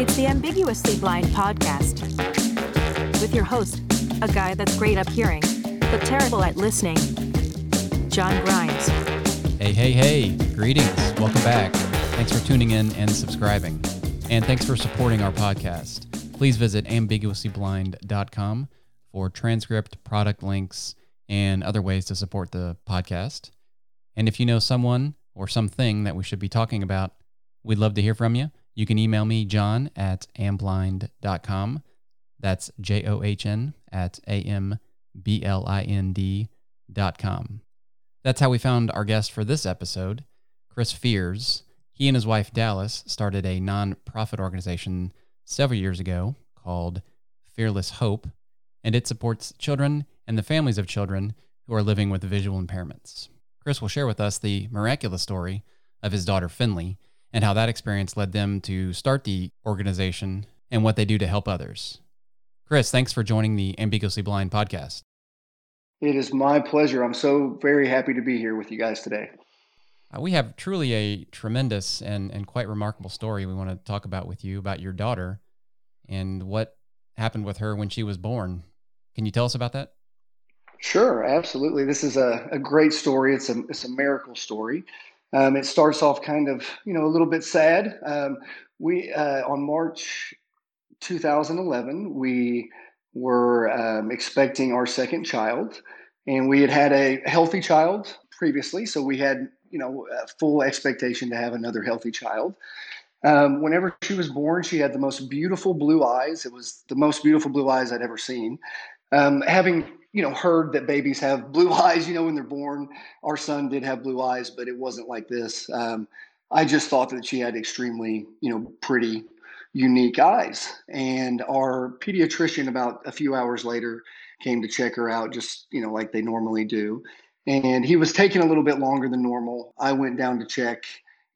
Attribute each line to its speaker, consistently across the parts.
Speaker 1: It's the Ambiguously Blind podcast with your host, a guy that's great at hearing, but terrible at listening, John Grimes.
Speaker 2: Hey, hey, hey, greetings. Welcome back. Thanks for tuning in and subscribing. And thanks for supporting our podcast. Please visit ambiguouslyblind.com for transcript, product links, and other ways to support the podcast. And if you know someone or something that we should be talking about, we'd love to hear from you. You can email me, john at amblind.com. That's J O H N at A M B L I N D.com. That's how we found our guest for this episode, Chris Fears. He and his wife Dallas started a non-profit organization several years ago called Fearless Hope, and it supports children and the families of children who are living with visual impairments. Chris will share with us the miraculous story of his daughter Finley and how that experience led them to start the organization and what they do to help others. Chris, thanks for joining the Ambiguously Blind podcast.
Speaker 3: It is my pleasure. I'm so very happy to be here with you guys today.
Speaker 2: Uh, we have truly a tremendous and, and quite remarkable story we want to talk about with you about your daughter and what happened with her when she was born. Can you tell us about that?
Speaker 3: Sure, absolutely. This is a, a great story. It's a, it's a miracle story. Um, it starts off kind of, you know, a little bit sad. Um, we, uh, on March 2011, we were um, expecting our second child, and we had had a healthy child previously, so we had you know full expectation to have another healthy child. Um, whenever she was born, she had the most beautiful blue eyes. It was the most beautiful blue eyes I'd ever seen. Um, having you know heard that babies have blue eyes, you know when they're born, our son did have blue eyes, but it wasn't like this. Um, I just thought that she had extremely you know pretty unique eyes. And our pediatrician, about a few hours later, came to check her out, just you know, like they normally do. And he was taking a little bit longer than normal. I went down to check,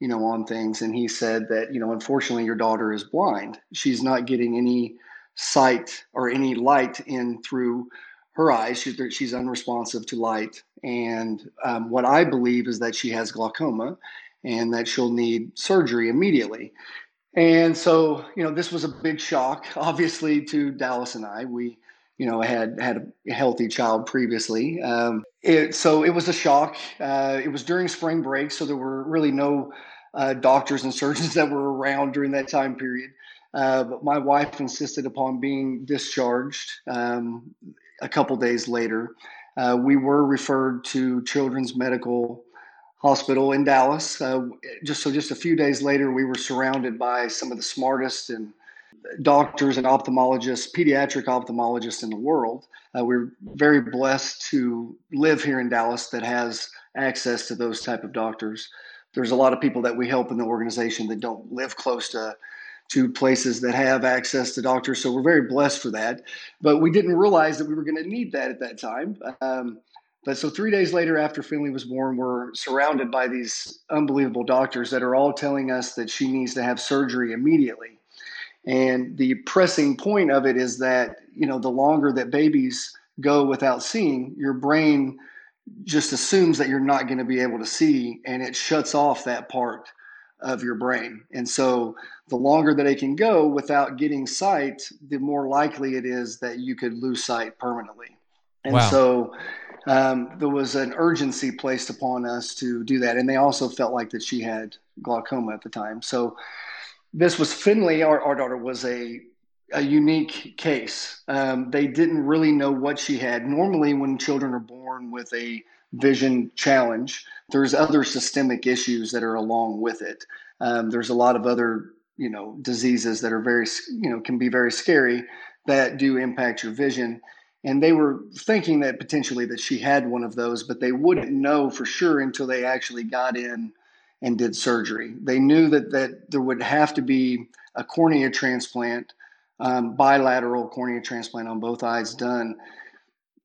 Speaker 3: you know, on things, and he said that you know, unfortunately, your daughter is blind. She's not getting any sight or any light in through her eyes. She, she's unresponsive to light. And um, what I believe is that she has glaucoma and that she'll need surgery immediately. And so, you know, this was a big shock, obviously, to Dallas and I. We, you know, had had a healthy child previously. Um, it, so it was a shock. Uh, it was during spring break, so there were really no uh, doctors and surgeons that were around during that time period. Uh, but my wife insisted upon being discharged um, a couple days later. Uh, we were referred to Children's Medical hospital in Dallas. Uh, just so, just a few days later, we were surrounded by some of the smartest and doctors and ophthalmologists, pediatric ophthalmologists in the world. Uh, we're very blessed to live here in Dallas that has access to those type of doctors. There's a lot of people that we help in the organization that don't live close to to places that have access to doctors. So we're very blessed for that. But we didn't realize that we were going to need that at that time. Um, but so three days later, after Finley was born, we're surrounded by these unbelievable doctors that are all telling us that she needs to have surgery immediately. And the pressing point of it is that, you know, the longer that babies go without seeing, your brain just assumes that you're not going to be able to see and it shuts off that part of your brain. And so the longer that it can go without getting sight, the more likely it is that you could lose sight permanently. And wow. so um, there was an urgency placed upon us to do that. And they also felt like that she had glaucoma at the time. So this was Finley, our, our daughter, was a, a unique case. Um, they didn't really know what she had. Normally, when children are born with a vision challenge, there's other systemic issues that are along with it. Um, there's a lot of other, you know, diseases that are very, you know, can be very scary that do impact your vision. And they were thinking that potentially that she had one of those but they wouldn't know for sure until they actually got in and did surgery. They knew that that there would have to be a cornea transplant um, bilateral cornea transplant on both eyes done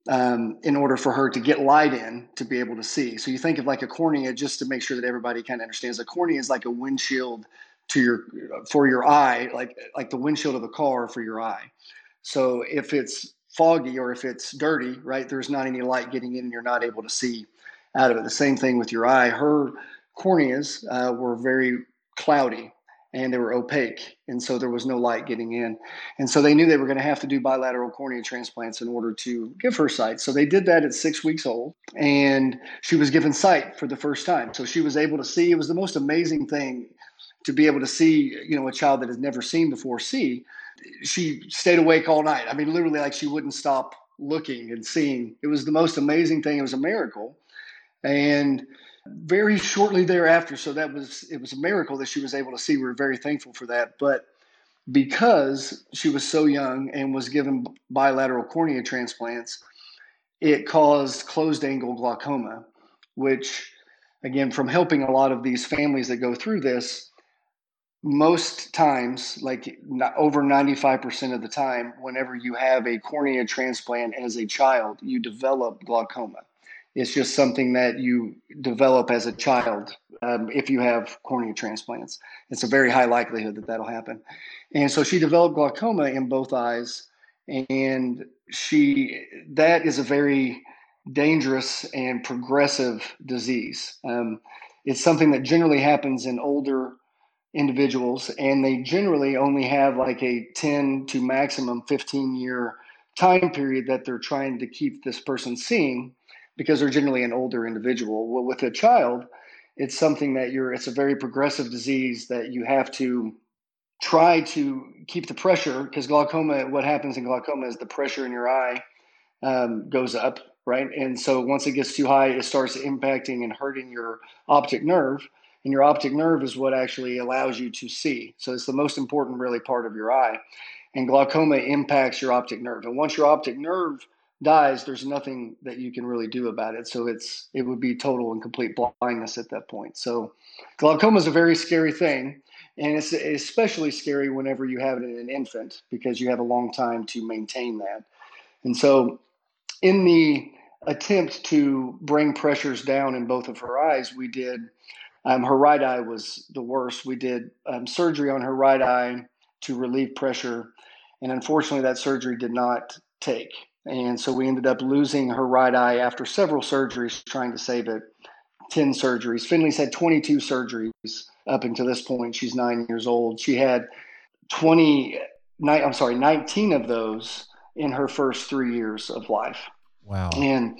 Speaker 3: um, in order for her to get light in to be able to see so you think of like a cornea just to make sure that everybody kind of understands a cornea is like a windshield to your for your eye like like the windshield of a car for your eye so if it's foggy or if it's dirty, right, there's not any light getting in and you're not able to see out of it. The same thing with your eye. Her corneas uh, were very cloudy. And they were opaque. And so there was no light getting in. And so they knew they were going to have to do bilateral cornea transplants in order to give her sight. So they did that at six weeks old, and she was given sight for the first time. So she was able to see. It was the most amazing thing to be able to see, you know, a child that has never seen before see. She stayed awake all night. I mean, literally, like she wouldn't stop looking and seeing. It was the most amazing thing. It was a miracle. And very shortly thereafter, so that was it was a miracle that she was able to see. We're very thankful for that. But because she was so young and was given bilateral cornea transplants, it caused closed angle glaucoma, which again, from helping a lot of these families that go through this, most times, like over 95% of the time, whenever you have a cornea transplant as a child, you develop glaucoma. It's just something that you develop as a child um, if you have cornea transplants. It's a very high likelihood that that'll happen. And so she developed glaucoma in both eyes, and she that is a very dangerous and progressive disease. Um, it's something that generally happens in older individuals, and they generally only have like a 10 to maximum 15 year time period that they're trying to keep this person seeing because they're generally an older individual. Well, with a child, it's something that you're, it's a very progressive disease that you have to try to keep the pressure because glaucoma, what happens in glaucoma is the pressure in your eye um, goes up, right? And so once it gets too high, it starts impacting and hurting your optic nerve and your optic nerve is what actually allows you to see. So it's the most important, really, part of your eye. And glaucoma impacts your optic nerve. And once your optic nerve dies, there's nothing that you can really do about it. So it's it would be total and complete blindness at that point. So glaucoma is a very scary thing. And it's especially scary whenever you have it in an infant because you have a long time to maintain that. And so, in the attempt to bring pressures down in both of her eyes, we did um, her right eye was the worst. We did um, surgery on her right eye to relieve pressure, and unfortunately, that surgery did not take. And so we ended up losing her right eye after several surgeries trying to save it 10 surgeries. Finley's had 22 surgeries up until this point. She's nine years old. She had 20, I'm sorry, 19 of those in her first three years of life.
Speaker 2: Wow.
Speaker 3: And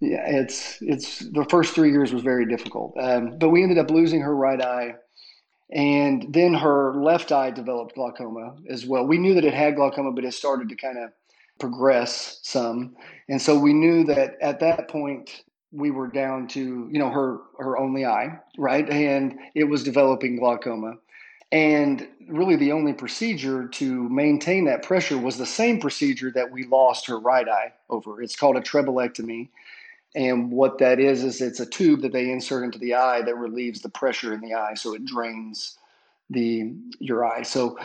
Speaker 3: yeah, it's it's the first three years was very difficult, um, but we ended up losing her right eye, and then her left eye developed glaucoma as well. We knew that it had glaucoma, but it started to kind of progress some, and so we knew that at that point we were down to you know her her only eye, right, and it was developing glaucoma. And really, the only procedure to maintain that pressure was the same procedure that we lost her right eye over. It's called a trabeculectomy and what that is, is it's a tube that they insert into the eye that relieves the pressure in the eye. So it drains the your eye. So,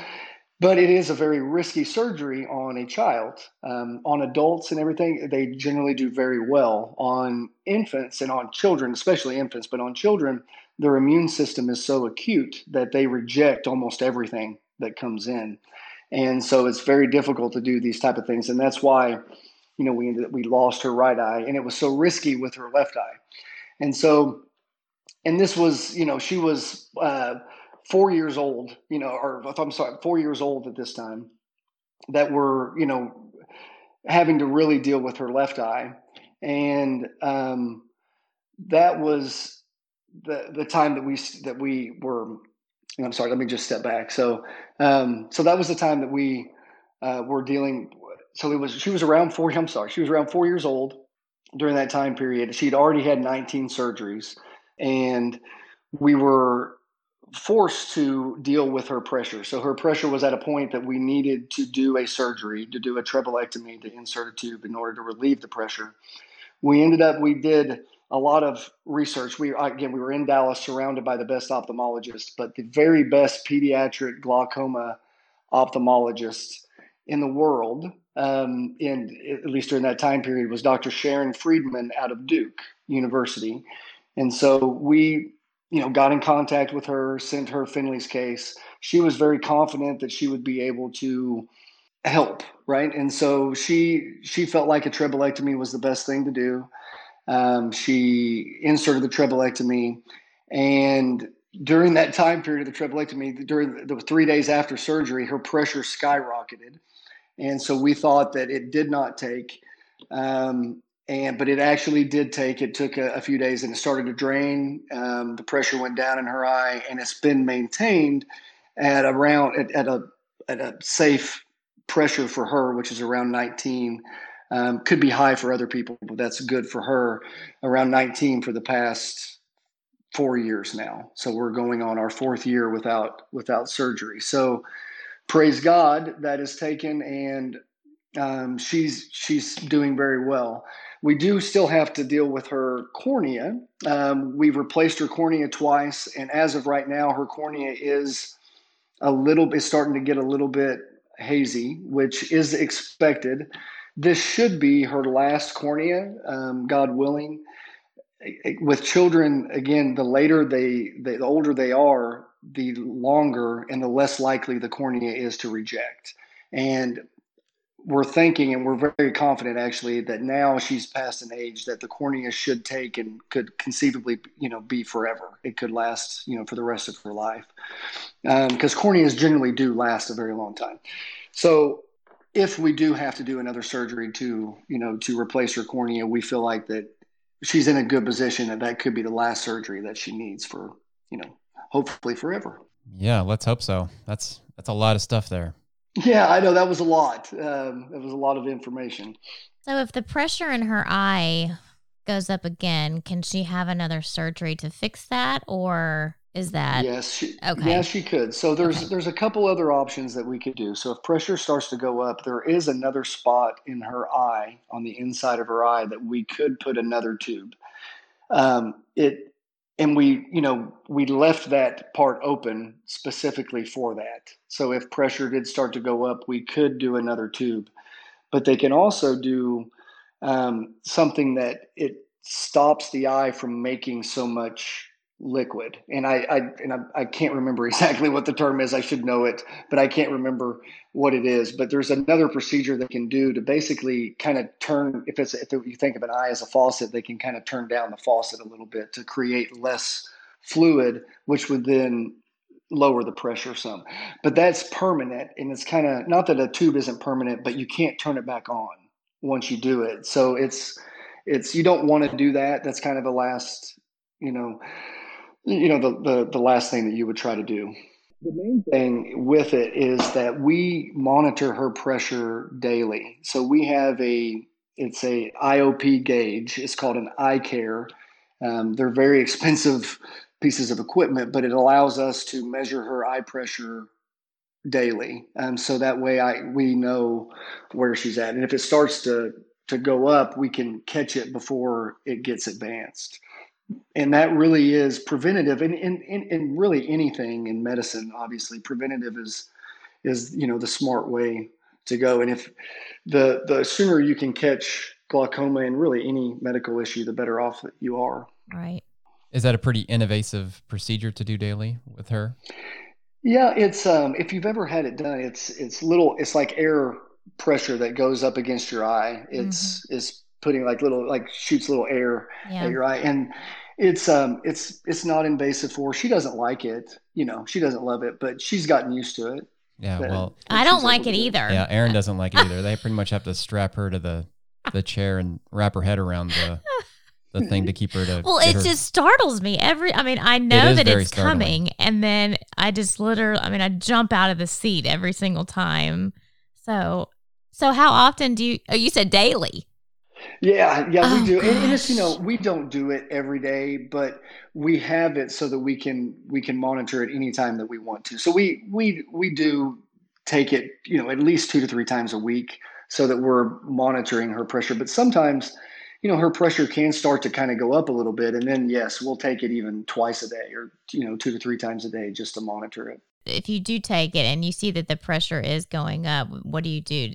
Speaker 3: but it is a very risky surgery on a child. Um, on adults and everything, they generally do very well. On infants and on children, especially infants, but on children, their immune system is so acute that they reject almost everything that comes in. And so it's very difficult to do these type of things. And that's why you know, we ended, we lost her right eye, and it was so risky with her left eye, and so, and this was, you know, she was uh, four years old, you know, or I'm sorry, four years old at this time, that were, you know, having to really deal with her left eye, and um, that was the the time that we that we were. I'm sorry. Let me just step back. So, um, so that was the time that we uh, were dealing so it was she was around four. I'm sorry, she was around four years old during that time period. She'd already had 19 surgeries, and we were forced to deal with her pressure. So her pressure was at a point that we needed to do a surgery, to do a trabeculectomy, to insert a tube in order to relieve the pressure. We ended up, we did a lot of research. We again, we were in Dallas, surrounded by the best ophthalmologists, but the very best pediatric glaucoma ophthalmologists in the world, um, in at least during that time period, was Dr. Sharon Freedman out of Duke University, and so we, you know, got in contact with her, sent her Finley's case. She was very confident that she would be able to help, right? And so she she felt like a trabeculectomy was the best thing to do. Um, she inserted the trabeculectomy, and during that time period of the trabeculectomy, during the three days after surgery, her pressure skyrocketed, and so we thought that it did not take. Um, and but it actually did take. It took a, a few days, and it started to drain. Um, the pressure went down in her eye, and it's been maintained at around at, at a at a safe pressure for her, which is around 19. Um, could be high for other people, but that's good for her. Around 19 for the past four years now. So we're going on our fourth year without without surgery. So praise God that is taken, and um, she's she's doing very well. We do still have to deal with her cornea. Um, we've replaced her cornea twice, and as of right now, her cornea is a little is starting to get a little bit hazy, which is expected. This should be her last cornea, um, God willing. With children, again, the later they, they, the older they are, the longer and the less likely the cornea is to reject. And we're thinking and we're very confident actually that now she's past an age that the cornea should take and could conceivably you know be forever. It could last you know for the rest of her life. Because um, corneas generally do last a very long time. So if we do have to do another surgery to you know to replace her cornea we feel like that she's in a good position that that could be the last surgery that she needs for you know hopefully forever.
Speaker 2: Yeah let's hope so. That's that's a lot of stuff there
Speaker 3: yeah i know that was a lot um, that was a lot of information
Speaker 4: so if the pressure in her eye goes up again can she have another surgery to fix that or is that
Speaker 3: yes? She, okay. yes, she could. So there's okay. there's a couple other options that we could do. So if pressure starts to go up, there is another spot in her eye on the inside of her eye that we could put another tube. Um, it and we you know we left that part open specifically for that. So if pressure did start to go up, we could do another tube. But they can also do um, something that it stops the eye from making so much liquid. And I, I and I, I, can't remember exactly what the term is. I should know it but i can't remember what it is. But there's another procedure they can do to basically kind of turn if it's if you think of an eye as a faucet they can kind of turn down the faucet a little bit to create less fluid which would then lower the pressure some. But that's permanent and it's kind of not that a tube isn't permanent but you can't turn it back on once you do it. So it's it's you don't want to do that. That's kind of the last you know you know the, the the last thing that you would try to do. The main thing with it is that we monitor her pressure daily. So we have a it's a iop gauge. It's called an iCare um, they're very expensive pieces of equipment but it allows us to measure her eye pressure daily. Um, so that way i we know where she's at. And if it starts to to go up we can catch it before it gets advanced and that really is preventative and in, in, in really anything in medicine obviously preventative is is you know the smart way to go. And if the the sooner you can catch glaucoma and really any medical issue the better off that you are.
Speaker 4: Right.
Speaker 2: Is that a pretty invasive procedure to do daily with her?
Speaker 3: Yeah it's um if you've ever had it done it's it's little it's like air pressure that goes up against your eye. It's mm-hmm. is putting like little like shoots little air yeah. at your eye and it's um it's it's not invasive for her. She doesn't like it. You know, she doesn't love it, but she's gotten used to it.
Speaker 2: Yeah, but, well,
Speaker 4: I don't like it either.
Speaker 2: Yeah, Aaron doesn't like it either. They pretty much have to strap her to the the chair and wrap her head around the the thing to keep her to.
Speaker 4: Well, it her. just startles me every. I mean, I know it that it's startling. coming, and then I just literally. I mean, I jump out of the seat every single time. So, so how often do you? Oh, you said daily.
Speaker 3: Yeah, yeah, we oh, do. And, and, it's you know we don't do it every day, but we have it so that we can we can monitor it anytime that we want to. So we we we do take it you know at least two to three times a week so that we're monitoring her pressure. But sometimes you know her pressure can start to kind of go up a little bit, and then yes, we'll take it even twice a day or you know two to three times a day just to monitor it.
Speaker 4: If you do take it and you see that the pressure is going up, what do you do?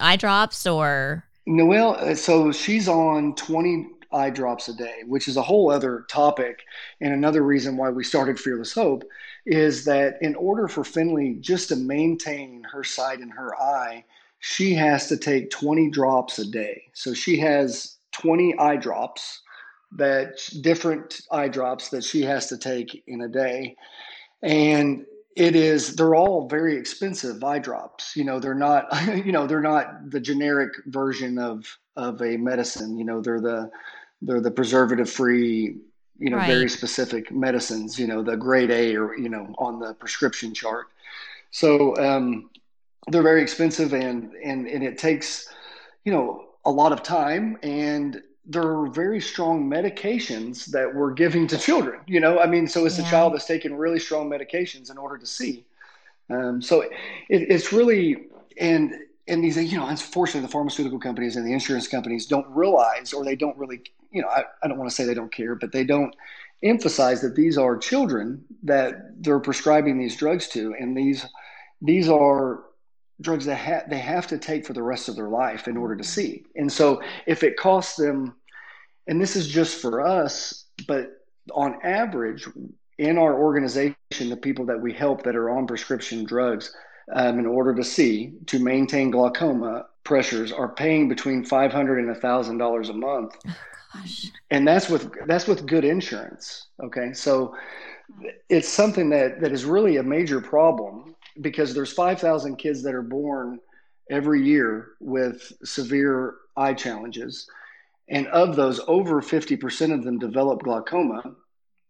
Speaker 4: Eye drops or
Speaker 3: Noelle, uh, so she's on 20 eye drops a day, which is a whole other topic. And another reason why we started Fearless Hope is that in order for Finley just to maintain her sight in her eye, she has to take 20 drops a day. So she has 20 eye drops that different eye drops that she has to take in a day. And it is they're all very expensive eye drops. You know, they're not you know, they're not the generic version of of a medicine. You know, they're the they're the preservative free you know, right. very specific medicines, you know, the grade A or, you know, on the prescription chart. So um, they're very expensive and, and, and it takes, you know, a lot of time and there are very strong medications that we're giving to children, you know, I mean, so it's yeah. a child that's taking really strong medications in order to see. Um, so it, it's really, and, and these, you know, unfortunately, the pharmaceutical companies and the insurance companies don't realize, or they don't really you know, I, I don't want to say they don't care, but they don't emphasize that these are children that they're prescribing these drugs to, and these these are drugs that ha- they have to take for the rest of their life in order to see. And so, if it costs them, and this is just for us, but on average, in our organization, the people that we help that are on prescription drugs, um, in order to see to maintain glaucoma pressures, are paying between five hundred and a thousand dollars a month gosh. And that's with that's with good insurance. Okay, so it's something that that is really a major problem because there's 5,000 kids that are born every year with severe eye challenges. And of those, over 50% of them develop glaucoma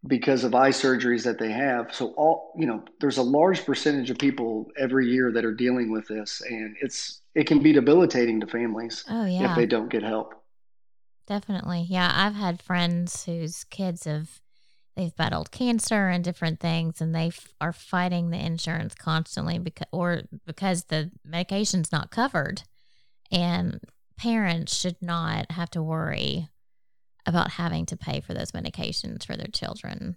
Speaker 3: because of eye surgeries that they have. So all, you know, there's a large percentage of people every year that are dealing with this and it's it can be debilitating to families oh, yeah. if they don't get help.
Speaker 4: Definitely. Yeah, I've had friends whose kids have they've battled cancer and different things and they f- are fighting the insurance constantly because or because the medication's not covered and parents should not have to worry about having to pay for those medications for their children.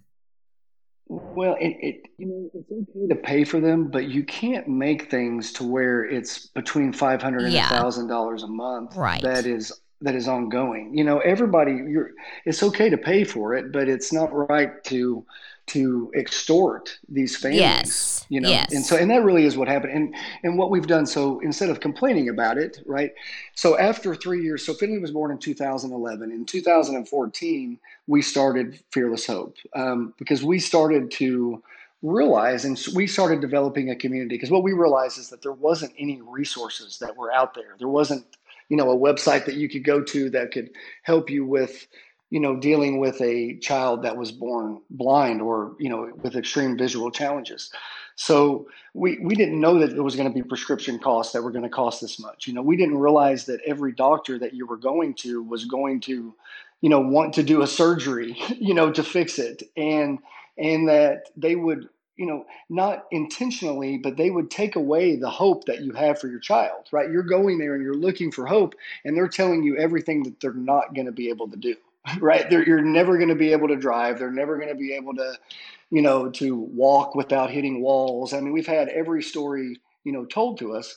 Speaker 3: Well, it, it you know it's okay to pay for them, but you can't make things to where it's between five hundred and yeah. thousand dollars a month.
Speaker 4: Right.
Speaker 3: That is that is ongoing. You know, everybody, you're, it's okay to pay for it, but it's not right to to extort these families.
Speaker 4: Yes.
Speaker 3: You know,
Speaker 4: yes.
Speaker 3: and so and that really is what happened. And and what we've done. So instead of complaining about it, right? So after three years, so Finley was born in 2011. In 2014, we started Fearless Hope um, because we started to realize and we started developing a community because what we realized is that there wasn't any resources that were out there there wasn't you know a website that you could go to that could help you with you know dealing with a child that was born blind or you know with extreme visual challenges. So we we didn't know that there was going to be prescription costs that were going to cost this much. You know we didn't realize that every doctor that you were going to was going to you know want to do a surgery you know to fix it. And and that they would you know, not intentionally, but they would take away the hope that you have for your child, right? You're going there and you're looking for hope, and they're telling you everything that they're not going to be able to do, right? They're, you're never going to be able to drive. They're never going to be able to, you know, to walk without hitting walls. I mean, we've had every story, you know, told to us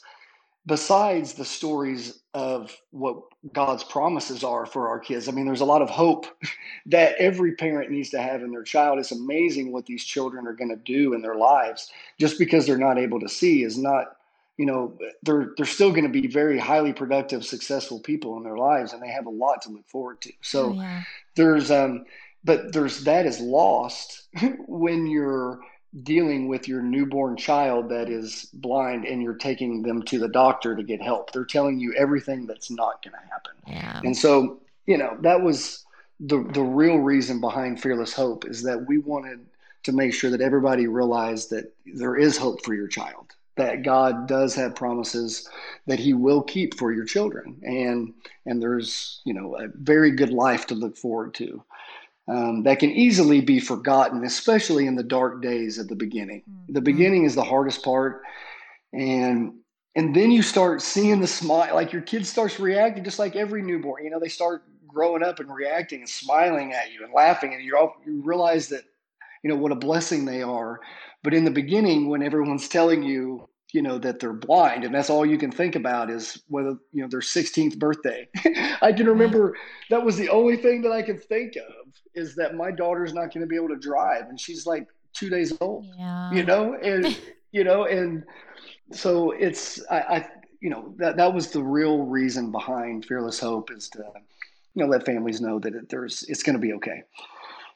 Speaker 3: besides the stories of what God's promises are for our kids. I mean, there's a lot of hope that every parent needs to have in their child. It's amazing what these children are going to do in their lives. Just because they're not able to see is not, you know, they're they're still going to be very highly productive, successful people in their lives, and they have a lot to look forward to. So oh, yeah. there's um, but there's that is lost when you're dealing with your newborn child that is blind and you're taking them to the doctor to get help. They're telling you everything that's not going to happen.
Speaker 4: Yeah.
Speaker 3: And so, you know, that was the the real reason behind Fearless Hope is that we wanted to make sure that everybody realized that there is hope for your child. That God does have promises that He will keep for your children, and and there's you know a very good life to look forward to um, that can easily be forgotten, especially in the dark days at the beginning. Mm-hmm. The beginning is the hardest part, and and then you start seeing the smile, like your kid starts reacting just like every newborn. You know, they start growing up and reacting and smiling at you and laughing, and you all you realize that you know what a blessing they are. But in the beginning, when everyone's telling you you know that they're blind and that's all you can think about is whether you know their 16th birthday i can remember that was the only thing that i could think of is that my daughter's not going to be able to drive and she's like two days old
Speaker 4: yeah.
Speaker 3: you know and you know and so it's I, I you know that that was the real reason behind fearless hope is to you know let families know that there's it's going to be okay.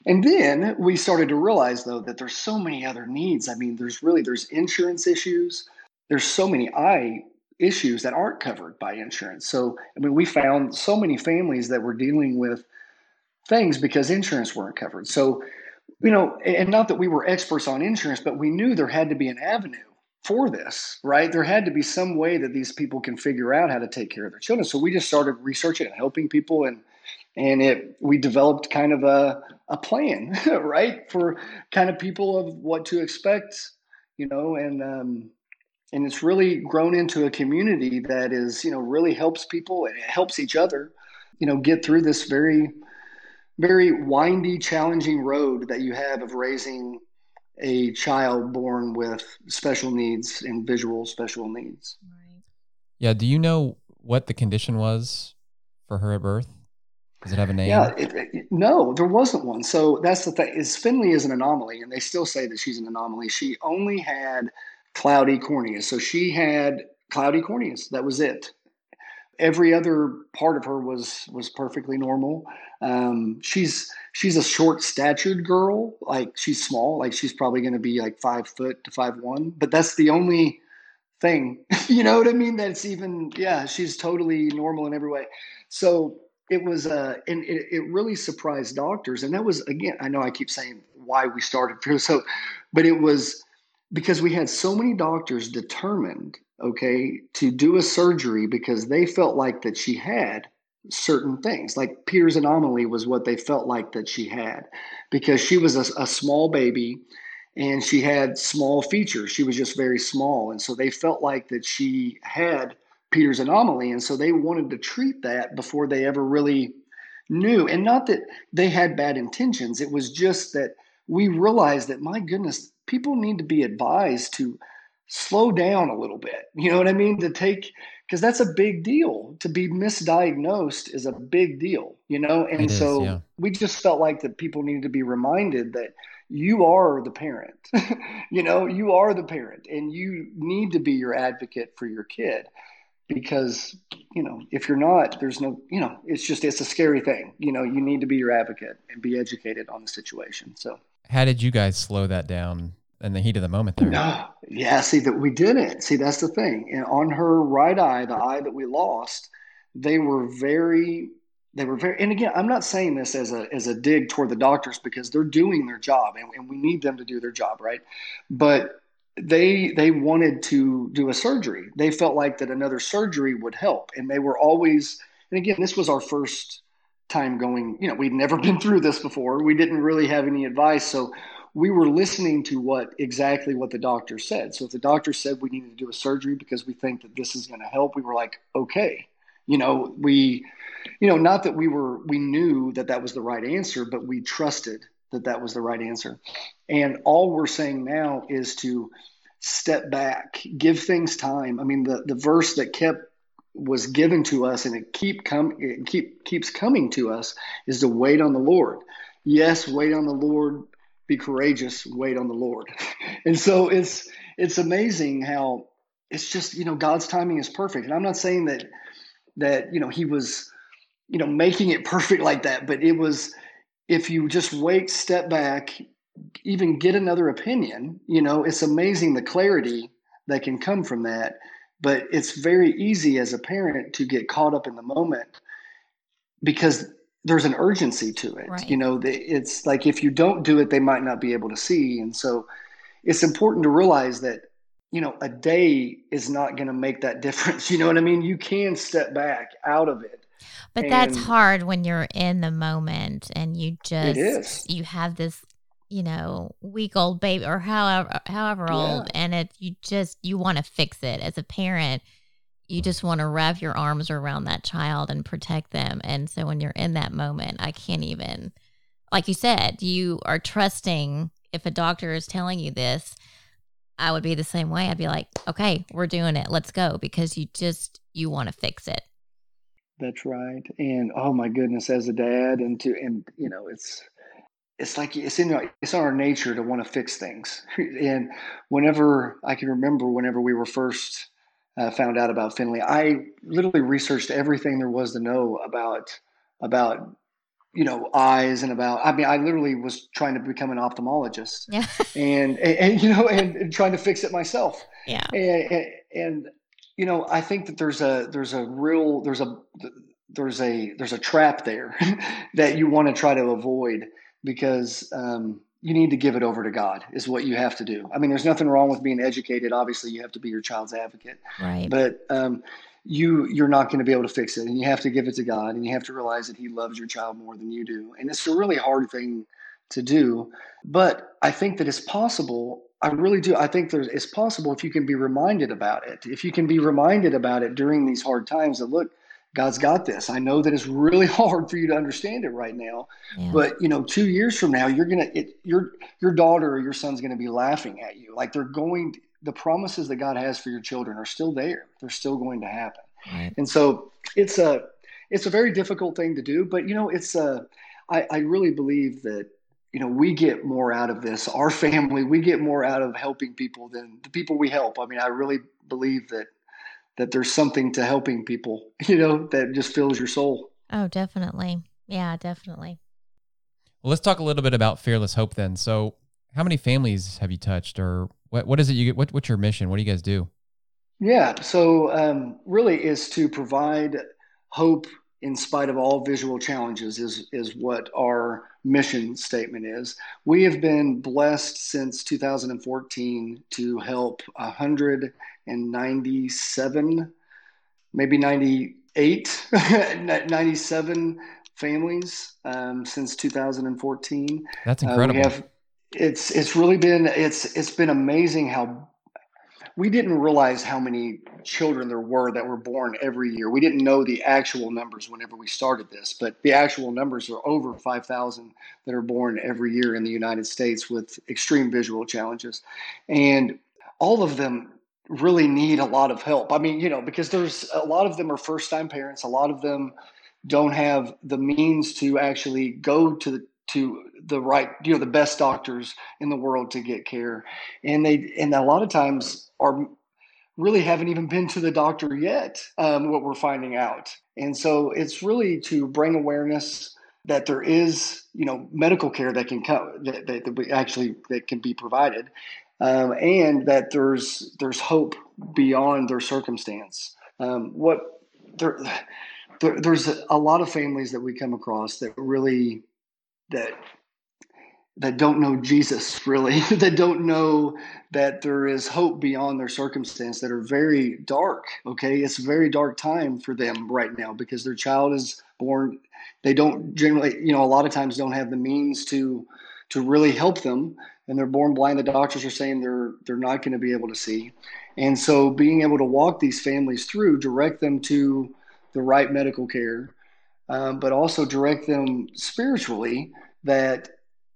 Speaker 3: And then we started to realize though that there's so many other needs. I mean, there's really there's insurance issues. There's so many eye issues that aren't covered by insurance. So I mean, we found so many families that were dealing with things because insurance weren't covered. So you know, and not that we were experts on insurance, but we knew there had to be an avenue for this, right? There had to be some way that these people can figure out how to take care of their children. So we just started researching and helping people and and it we developed kind of a a plan, right, for kind of people of what to expect, you know, and um, and it's really grown into a community that is, you know, really helps people and it helps each other, you know, get through this very, very windy, challenging road that you have of raising a child born with special needs and visual special needs. Right.
Speaker 2: Yeah. Do you know what the condition was for her at birth? Does it have a name?
Speaker 3: Yeah, it, it, no, there wasn't one. So that's the thing. Is Finley is an anomaly, and they still say that she's an anomaly. She only had cloudy corneas, so she had cloudy corneas. That was it. Every other part of her was was perfectly normal. Um, she's she's a short statured girl, like she's small, like she's probably going to be like five foot to five one. But that's the only thing, you know what I mean? That's even yeah, she's totally normal in every way. So it was uh and it, it really surprised doctors and that was again i know i keep saying why we started so but it was because we had so many doctors determined okay to do a surgery because they felt like that she had certain things like Peters anomaly was what they felt like that she had because she was a, a small baby and she had small features she was just very small and so they felt like that she had Peters anomaly. And so they wanted to treat that before they ever really knew. And not that they had bad intentions, it was just that we realized that, my goodness, people need to be advised to slow down a little bit. You know what I mean? To take, because that's a big deal. To be misdiagnosed is a big deal, you know? And so yeah. we just felt like that people needed to be reminded that you are the parent. you know, you are the parent and you need to be your advocate for your kid because you know if you're not there's no you know it's just it's a scary thing you know you need to be your advocate and be educated on the situation so
Speaker 2: how did you guys slow that down in the heat of the moment there
Speaker 3: no yeah see that we didn't see that's the thing and on her right eye the eye that we lost they were very they were very and again i'm not saying this as a as a dig toward the doctors because they're doing their job and, and we need them to do their job right but they they wanted to do a surgery. They felt like that another surgery would help, and they were always. And again, this was our first time going. You know, we'd never been through this before. We didn't really have any advice, so we were listening to what exactly what the doctor said. So if the doctor said we needed to do a surgery because we think that this is going to help, we were like, okay. You know, we, you know, not that we were we knew that that was the right answer, but we trusted that that was the right answer. And all we're saying now is to step back, give things time. I mean, the, the verse that kept was given to us and it keep come it keep keeps coming to us is to wait on the Lord. Yes, wait on the Lord, be courageous, wait on the Lord. and so it's it's amazing how it's just, you know, God's timing is perfect. And I'm not saying that that, you know, he was, you know, making it perfect like that, but it was if you just wait, step back, even get another opinion, you know, it's amazing the clarity that can come from that. But it's very easy as a parent to get caught up in the moment because there's an urgency to it. Right. You know, it's like if you don't do it, they might not be able to see. And so it's important to realize that, you know, a day is not going to make that difference. You know what I mean? You can step back out of it
Speaker 4: but that's hard when you're in the moment and you just you have this, you know, week old baby or however however old yeah. and it you just you want to fix it as a parent. You just want to wrap your arms around that child and protect them. And so when you're in that moment, I can't even like you said, you are trusting if a doctor is telling you this, I would be the same way. I'd be like, okay, we're doing it. Let's go because you just you want to fix it.
Speaker 3: That's right. And oh my goodness, as a dad, and to and you know, it's it's like it's in our, it's our nature to want to fix things. and whenever I can remember, whenever we were first uh, found out about Finley, I literally researched everything there was to know about about you know eyes and about i mean i literally was trying to become an ophthalmologist
Speaker 4: yeah.
Speaker 3: and, and, and you know and, and, trying to fix it myself.
Speaker 4: Yeah.
Speaker 3: And, and, you know i think that there's a there's a real there's a there's a there's a trap there that you want to try to avoid because um, you need to give it over to God is what you have to do. I mean, there's nothing wrong with being educated. Obviously, you have to be your child's advocate,
Speaker 4: right?
Speaker 3: But um, you you're not going to be able to fix it, and you have to give it to God, and you have to realize that He loves your child more than you do, and it's a really hard thing to do. But I think that it's possible. I really do. I think there's it's possible if you can be reminded about it. If you can be reminded about it during these hard times, that look, God's got this. I know that it's really hard for you to understand it right now, yeah. but you know, two years from now, you're gonna it, your your daughter or your son's gonna be laughing at you. Like they're going. The promises that God has for your children are still there. They're still going to happen. Right. And so it's a it's a very difficult thing to do, but you know, it's a. I, I really believe that you know we get more out of this. Our family, we get more out of helping people than the people we help. I mean, I really believe that that there's something to helping people, you know, that just fills your soul.
Speaker 4: Oh, definitely. Yeah, definitely.
Speaker 2: Well, let's talk a little bit about Fearless Hope then. So, how many families have you touched, or what? What is it you get? What, what's your mission? What do you guys do?
Speaker 3: Yeah, so um, really is to provide hope in spite of all visual challenges is is what our mission statement is. We have been blessed since 2014 to help 197, maybe 98, 97 families um, since 2014.
Speaker 2: That's incredible. Uh, we have,
Speaker 3: it's it's really been it's it's been amazing how we didn't realize how many children there were that were born every year. We didn't know the actual numbers whenever we started this, but the actual numbers are over 5,000 that are born every year in the United States with extreme visual challenges. And all of them really need a lot of help. I mean, you know, because there's a lot of them are first time parents, a lot of them don't have the means to actually go to the to the right you know the best doctors in the world to get care. And they and a lot of times are really haven't even been to the doctor yet um, what we're finding out. And so it's really to bring awareness that there is you know medical care that can come that, that, that actually that can be provided um, and that there's there's hope beyond their circumstance um, what there, there there's a lot of families that we come across that really that that don't know Jesus really, that don't know that there is hope beyond their circumstance, that are very dark. Okay, it's a very dark time for them right now because their child is born. They don't generally, you know, a lot of times don't have the means to to really help them, and they're born blind. The doctors are saying they're they're not going to be able to see, and so being able to walk these families through, direct them to the right medical care, um, but also direct them spiritually that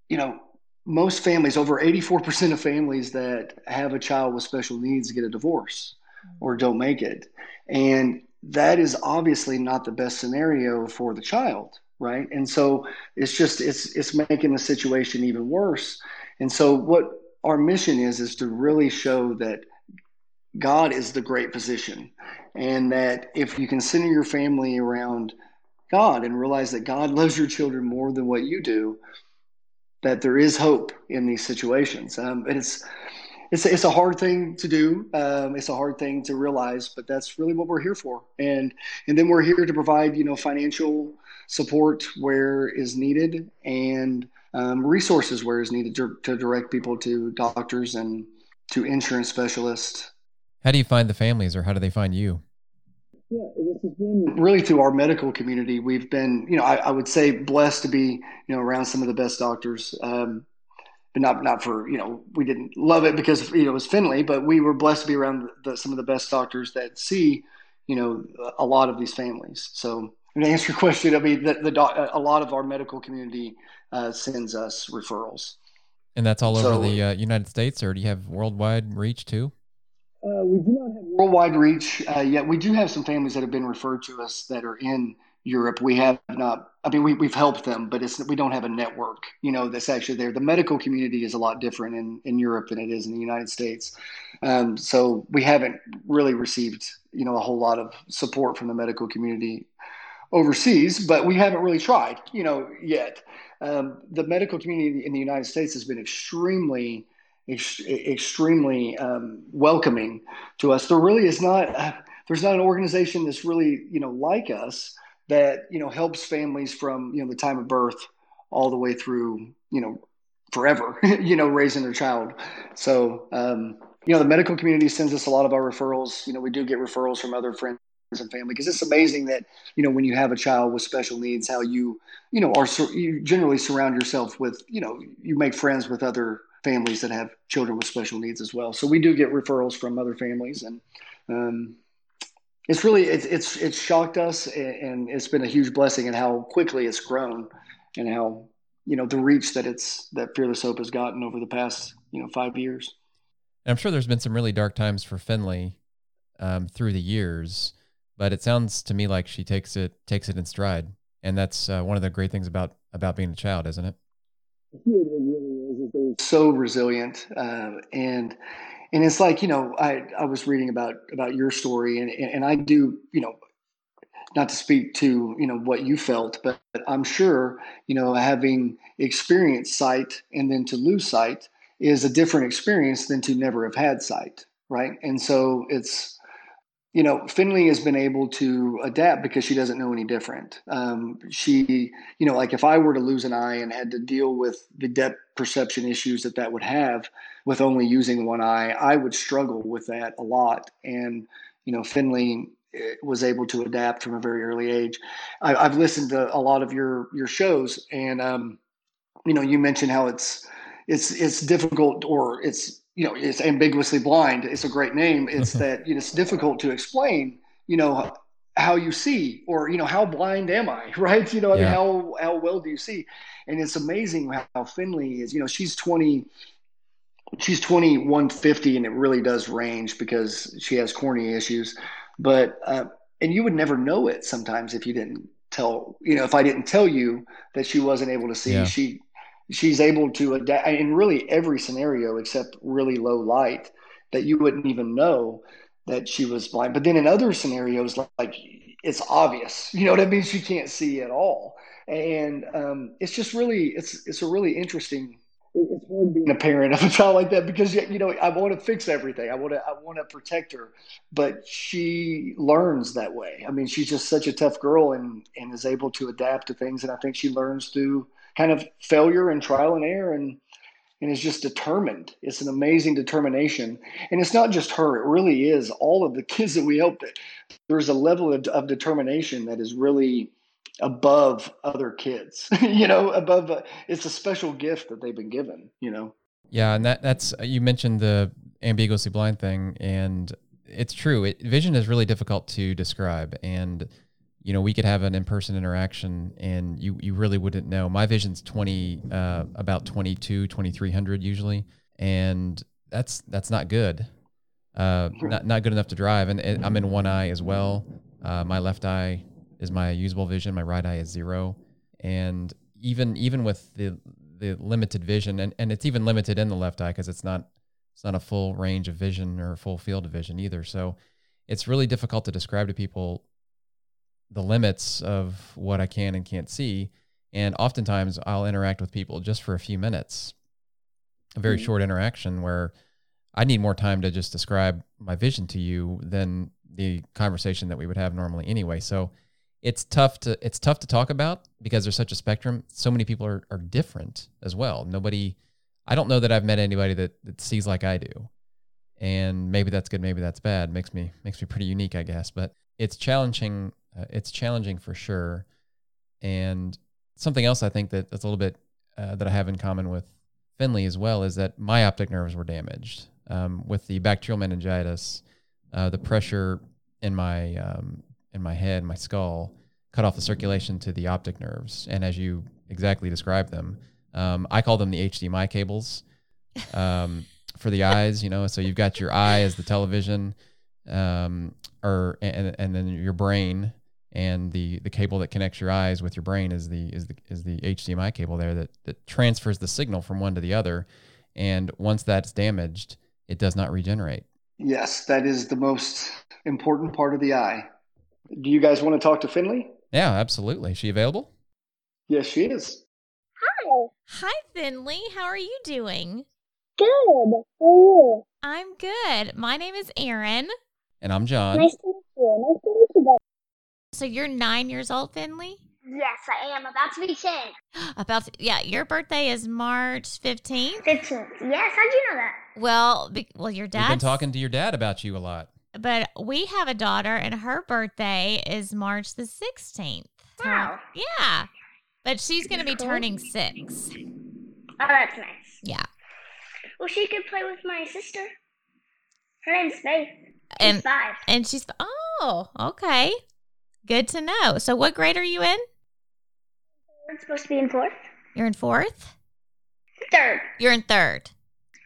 Speaker 3: you know most families over 84% of families that have a child with special needs get a divorce or don't make it. And that is obviously not the best scenario for the child right and so it's just it's it's making the situation even worse and so what our mission is is to really show that god is the great physician and that if you can center your family around God and realize that God loves your children more than what you do, that there is hope in these situations. Um, and it's, it's, it's a hard thing to do. Um, it's a hard thing to realize, but that's really what we're here for. And, and then we're here to provide, you know, financial support where is needed and um, resources where is needed to, to direct people to doctors and to insurance specialists.
Speaker 2: How do you find the families or how do they find you?
Speaker 3: Yeah, this has been really through our medical community. We've been, you know, I, I, would say blessed to be, you know, around some of the best doctors. Um, but not not for you know we didn't love it because you know it was Finley, but we were blessed to be around the, some of the best doctors that see, you know, a lot of these families. So to answer your question, I mean, the, the doc, a lot of our medical community uh, sends us referrals.
Speaker 2: And that's all over so, the uh, United States, or do you have worldwide reach too?
Speaker 3: Uh, we do not have worldwide reach uh, yet. We do have some families that have been referred to us that are in Europe. We have not. I mean, we, we've helped them, but it's we don't have a network. You know, that's actually there. The medical community is a lot different in in Europe than it is in the United States. Um, so we haven't really received you know a whole lot of support from the medical community overseas, but we haven't really tried, you know, yet. Um, the medical community in the United States has been extremely, ex- extremely um, welcoming to us. There really is not, uh, there's not an organization that's really, you know, like us that you know helps families from you know the time of birth all the way through you know forever, you know, raising their child. So, um, you know, the medical community sends us a lot of our referrals. You know, we do get referrals from other friends and family because it's amazing that you know when you have a child with special needs how you you know are you generally surround yourself with you know you make friends with other families that have children with special needs as well. So we do get referrals from other families and um, it's really it's it's it's shocked us and it's been a huge blessing and how quickly it's grown and how you know the reach that it's that fearless hope has gotten over the past you know five years.
Speaker 2: I'm sure there's been some really dark times for finley um, through the years but it sounds to me like she takes it takes it in stride, and that's uh, one of the great things about about being a child, isn't it?
Speaker 3: It really is. So resilient, uh, and and it's like you know I I was reading about about your story, and and I do you know not to speak to you know what you felt, but I'm sure you know having experienced sight and then to lose sight is a different experience than to never have had sight, right? And so it's you know, Finley has been able to adapt because she doesn't know any different. Um, she, you know, like if I were to lose an eye and had to deal with the depth perception issues that that would have with only using one eye, I would struggle with that a lot. And, you know, Finley eh, was able to adapt from a very early age. I, have listened to a lot of your your shows, and um, you know, you mentioned how it's it's it's difficult or it's you know, it's ambiguously blind. It's a great name. It's that you know, it's difficult to explain. You know how you see, or you know how blind am I? Right? You know, I mean, how how well do you see? And it's amazing how Finley is. You know, she's twenty. She's twenty one fifty, and it really does range because she has cornea issues. But uh, and you would never know it sometimes if you didn't tell. You know, if I didn't tell you that she wasn't able to see, yeah. she she's able to adapt in really every scenario except really low light that you wouldn't even know that she was blind. But then in other scenarios, like it's obvious, you know what I mean? She can't see at all. And um, it's just really, it's, it's a really interesting, it's hard being a parent of a child like that because, you know, I want to fix everything. I want to, I want to protect her, but she learns that way. I mean, she's just such a tough girl and, and is able to adapt to things. And I think she learns through, kind of failure and trial and error and and is just determined. It's an amazing determination. And it's not just her, it really is all of the kids that we help. that There's a level of, of determination that is really above other kids, you know, above, uh, it's a special gift that they've been given, you know?
Speaker 2: Yeah. And that, that's, you mentioned the ambiguously blind thing and it's true. It, vision is really difficult to describe. And you know, we could have an in-person interaction and you, you really wouldn't know. My vision's 20, uh, about 22, 2300 usually. And that's, that's not good. Uh, not, not good enough to drive. And, and I'm in one eye as well. Uh, my left eye is my usable vision. My right eye is zero. And even, even with the, the limited vision and, and it's even limited in the left eye because it's not, it's not a full range of vision or a full field of vision either. So it's really difficult to describe to people the limits of what I can and can't see. And oftentimes I'll interact with people just for a few minutes, a very mm-hmm. short interaction where I need more time to just describe my vision to you than the conversation that we would have normally anyway. So it's tough to it's tough to talk about because there's such a spectrum. So many people are, are different as well. Nobody I don't know that I've met anybody that, that sees like I do. And maybe that's good, maybe that's bad. Makes me makes me pretty unique, I guess. But it's challenging uh, it's challenging for sure. And something else I think that that's a little bit uh, that I have in common with Finley as well is that my optic nerves were damaged um, with the bacterial meningitis. Uh, the pressure in my um, in my head, my skull, cut off the circulation to the optic nerves, and as you exactly described them, um, I call them the HDMI cables um, for the eyes. You know, so you've got your eye as the television, um, or and and then your brain and the the cable that connects your eyes with your brain is the is the is the HDMI cable there that that transfers the signal from one to the other and once that's damaged it does not regenerate
Speaker 3: yes that is the most important part of the eye do you guys want to talk to Finley
Speaker 2: Yeah, absolutely. Is she available?
Speaker 3: Yes, she is.
Speaker 5: Hi.
Speaker 4: Hi, Finley. How are you doing?
Speaker 5: Good. How are you?
Speaker 4: I'm good. My name is Erin.
Speaker 2: And I'm John.
Speaker 5: Nice to meet you. Nice to meet you. Both.
Speaker 4: So you're nine years old, Finley?
Speaker 5: Yes, I am. About to be 10.
Speaker 4: About to, yeah, your birthday is March 15th.
Speaker 5: 15. Yes, how'd you know that?
Speaker 4: Well, be, well, your dad.
Speaker 2: We've been talking to your dad about you a lot.
Speaker 4: But we have a daughter, and her birthday is March the 16th.
Speaker 5: Wow.
Speaker 4: Yeah. But she's going to be turning six.
Speaker 5: Oh, that's nice.
Speaker 4: Yeah.
Speaker 5: Well, she could play with my sister. Her name's Faith. She's
Speaker 4: And
Speaker 5: five.
Speaker 4: and she's oh okay, good to know. So what grade are you in?
Speaker 5: We're supposed to be in fourth.
Speaker 4: You're in fourth.
Speaker 5: Third.
Speaker 4: You're in third.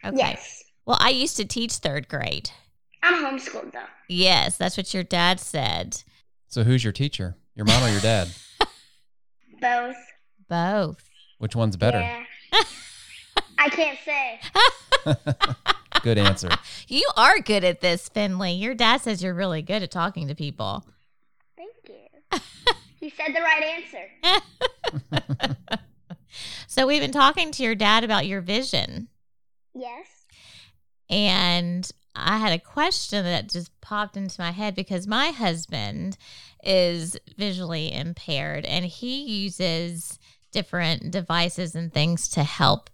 Speaker 4: Okay.
Speaker 5: Yes.
Speaker 4: Well, I used to teach third grade.
Speaker 5: I'm homeschooled, though.
Speaker 4: Yes, that's what your dad said.
Speaker 2: So who's your teacher? Your mom or your dad?
Speaker 5: Both.
Speaker 4: Both.
Speaker 2: Which one's better?
Speaker 5: Yeah. I can't say.
Speaker 2: Good answer.
Speaker 4: You are good at this, Finley. Your dad says you're really good at talking to people.
Speaker 5: Thank you. he said the right answer.
Speaker 4: So we've been talking to your dad about your vision.
Speaker 5: Yes.
Speaker 4: And I had a question that just popped into my head because my husband is visually impaired and he uses different devices and things to help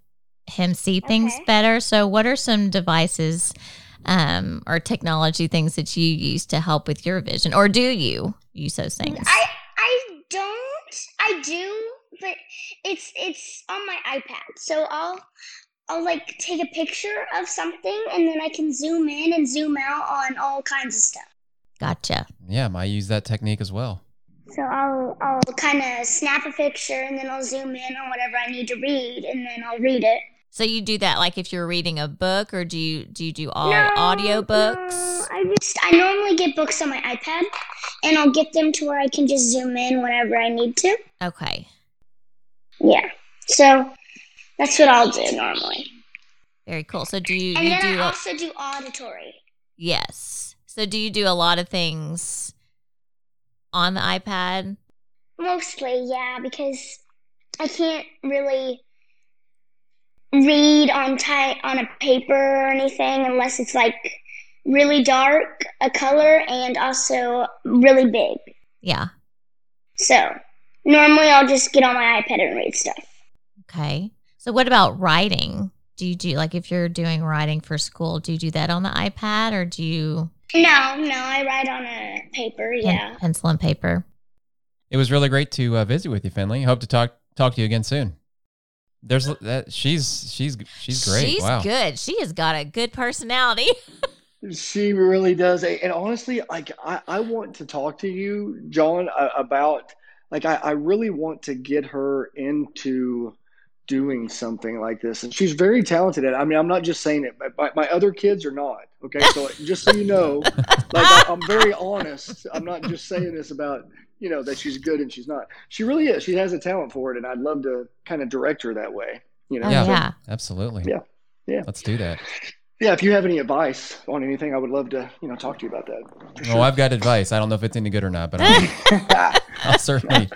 Speaker 4: him see things
Speaker 5: Okay.
Speaker 4: better. So, what are some devices um, or technology things that you use to help with your vision, or do you use those things?
Speaker 5: I I don't. I do, but it's it's on my iPad. So I'll I'll like take a picture of something and then I can zoom in and zoom out on all kinds of stuff.
Speaker 4: gotcha.
Speaker 2: Yeah, I use that technique as well.
Speaker 5: So I'll I'll kind of snap a picture and then I'll zoom in on whatever I need to read and then I'll read it.
Speaker 4: So you do that like if you're reading a book, or do you do you do all
Speaker 5: No,
Speaker 4: audio books?
Speaker 5: no, I just I normally get books on my iPad and I'll get them to where I can just zoom in whenever I need to.
Speaker 4: Okay.
Speaker 5: Yeah. So that's what I'll do normally.
Speaker 4: Very cool. So do you,
Speaker 5: And
Speaker 4: you
Speaker 5: then
Speaker 4: do
Speaker 5: I also do auditory.
Speaker 4: yes. So do you do a lot of things on the iPad?
Speaker 5: Mostly, yeah, because I can't really read on ty- on a paper or anything unless it's like really dark, a color, and also really big.
Speaker 4: Yeah.
Speaker 5: So normally I'll just get on my iPad and read stuff.
Speaker 4: Okay. So what about writing? Do you do like if you're doing writing for school, do you do that on the iPad or do you
Speaker 5: No, no, I write on a paper.
Speaker 4: pen-
Speaker 5: Yeah.
Speaker 4: pencil and paper?
Speaker 2: It was really great to uh, visit with you, Finley. Hope to talk talk to you again soon. There's that she's she's she's great.
Speaker 4: She's
Speaker 2: wow.
Speaker 4: good. She has got a good personality.
Speaker 3: She really does. And honestly, like I, I want to talk to you, John, about like I, I really want to get her into doing something like this. And she's very talented at it. I mean, I'm not just saying it, but my, my other kids are not. Okay. So just so you know, like I, I'm very honest. I'm not just saying this about, you know, that she's good and she's not. She really is. She has a talent for it. And I'd love to kind of direct her that way. You know,
Speaker 4: Oh,
Speaker 2: Yeah.
Speaker 3: So,
Speaker 4: yeah.
Speaker 2: Absolutely.
Speaker 3: Yeah. Yeah.
Speaker 2: Let's do that.
Speaker 3: yeah. If you have any advice on anything, I would love to, you know, talk to you about that. for
Speaker 2: Well, I've got advice. I don't know if it's any good or not, but I'll, I'll certainly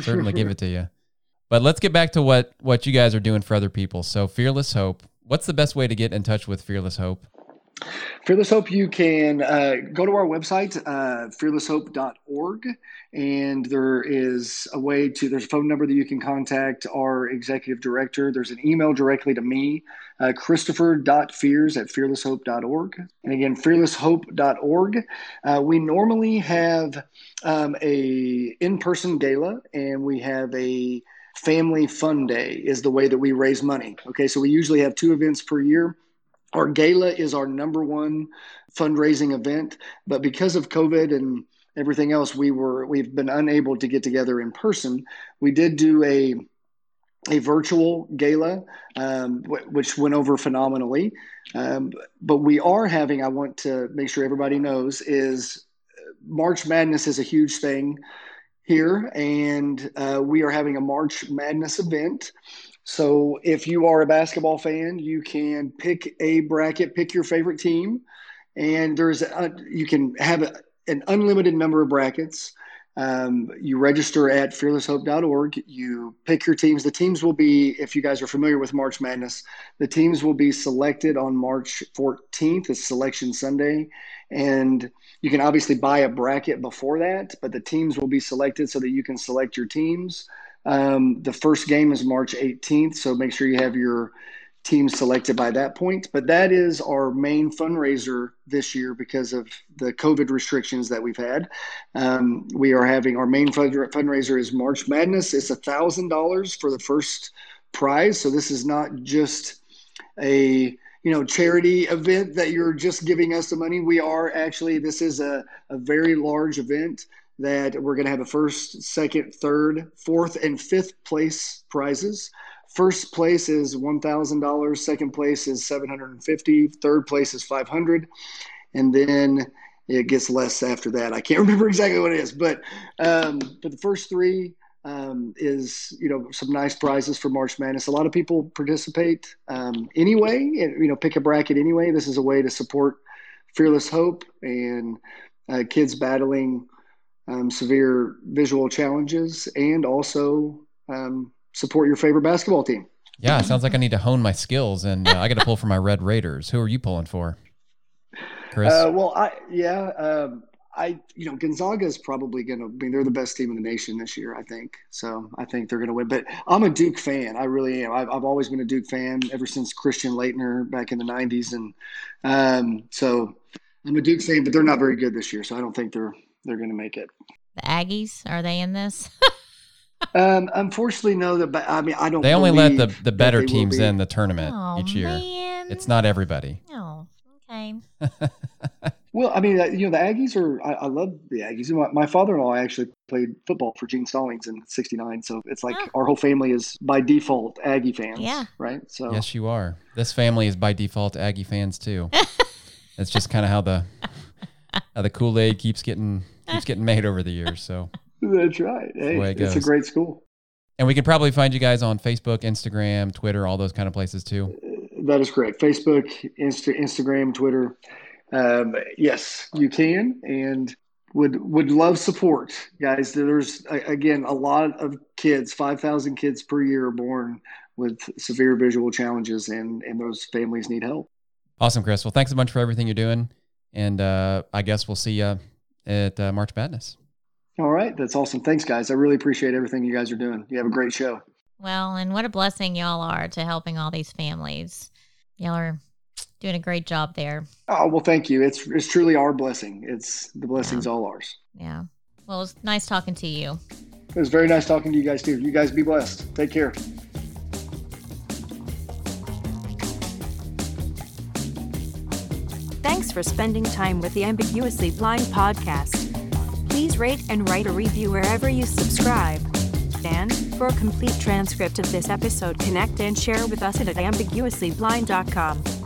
Speaker 2: certainly give it to you. But let's get back to what what you guys are doing for other people. So, Fearless Hope. What's the best way to get in touch with Fearless Hope?
Speaker 3: Fearless Hope, you can uh, go to our website, uh, fearlesshope.org, and there is a way to, there's a phone number that you can contact our executive director. There's an email directly to me, uh, christopher.fears at fearlesshope.org. And again, fearlesshope.org. Uh, we normally have um, a in-person gala, and we have a family fun day is the way that we raise money. Okay, so we usually have two events per year. Our gala is our number one fundraising event, but because of COVID and everything else, we were we've been unable to get together in person. We did do a a virtual gala, um, wh- which went over phenomenally. Um, but we are having. I want to make sure everybody knows is uh, March Madness is a huge thing here, and uh, we are having a March Madness event. So if you are a basketball fan, you can pick a bracket, pick your favorite team, and there's a, you can have a, an unlimited number of brackets. Um, you register at fearlesshope.org. You pick your teams. The teams will be, if you guys are familiar with March Madness, the teams will be selected on March 14th. It's Selection Sunday. And you can obviously buy a bracket before that, but the teams will be selected so that you can select your teams. Um, the first game is March 18th, so make sure you have your team selected by that point. But that is our main fundraiser this year because of the COVID restrictions that we've had. Um, we are having our main fundraiser is March Madness. It's thousand dollars for the first prize. So this is not just a you know charity event that you're just giving us the money. We are actually this is a, a very large event that we're going to have a first, second, third, fourth, and fifth place prizes. First place is $1,000. Second place is 750. Third place is 500. And then it gets less after that. I can't remember exactly what it is, but um, but the first three um, is you know some nice prizes for March Madness. A lot of people participate um, anyway. You know, pick a bracket anyway. This is a way to support Fearless Hope and uh, kids battling um, severe visual challenges, and also um, support your favorite basketball team.
Speaker 2: Yeah, it sounds like I need to hone my skills, and uh, I got to pull for my Red Raiders. Who are you pulling for, Chris?
Speaker 3: Uh, well, I yeah, um, I you know Gonzaga is probably going to. I mean, they're the best team in the nation this year. I think so. I think they're going to win. But I'm a Duke fan. I really am. I've, I've always been a Duke fan ever since Christian Laettner back in the '90s, and um, so I'm a Duke fan. But they're not very good this year, so I don't think they're they're going to make it.
Speaker 4: The Aggies are they in this?
Speaker 3: Um, unfortunately, no. The I mean, I don't.
Speaker 2: They only let the the better teams in the tournament oh, each year. Man. It's not everybody.
Speaker 4: Oh, okay.
Speaker 3: well, I mean, uh, you know, the Aggies are. I, I love the Aggies. My, my, father-in-law actually played football for Gene Stallings in '69, so it's like oh. our whole family is by default Aggie fans.
Speaker 4: Yeah.
Speaker 3: Right. So
Speaker 2: yes, you are. This family is by default Aggie fans too. it's just kind of how the how the Kool Aid keeps getting keeps getting made over the years. So.
Speaker 3: That's right. Hey, it it's a great school.
Speaker 2: And we can probably find you guys on Facebook, Instagram, Twitter, all those kind of places too.
Speaker 3: That is correct. Facebook, Insta- Instagram, Twitter. Um, yes, you can, and would would love support, guys. There's again a lot of kids, five thousand kids per year are born with severe visual challenges, and and those families need help.
Speaker 2: Awesome, Chris. Well, thanks a bunch for everything you're doing, and uh, I guess we'll see you at uh, March Madness.
Speaker 3: All right. That's awesome. Thanks, guys. I really appreciate everything you guys are doing. You have a great show.
Speaker 4: Well, and what a blessing y'all are to helping all these families. Y'all are doing a great job there.
Speaker 3: Oh, well, thank you. It's, it's truly our blessing. It's the blessing's
Speaker 4: yeah.
Speaker 3: all ours.
Speaker 4: Yeah. Well, it's nice talking to you.
Speaker 3: It was very nice talking to you guys, too. You guys be blessed. Take care.
Speaker 1: For spending time with the Ambiguously Blind podcast please rate and write a review wherever you subscribe. And for a complete transcript of this episode, connect and share with us at ambiguouslyblind.com.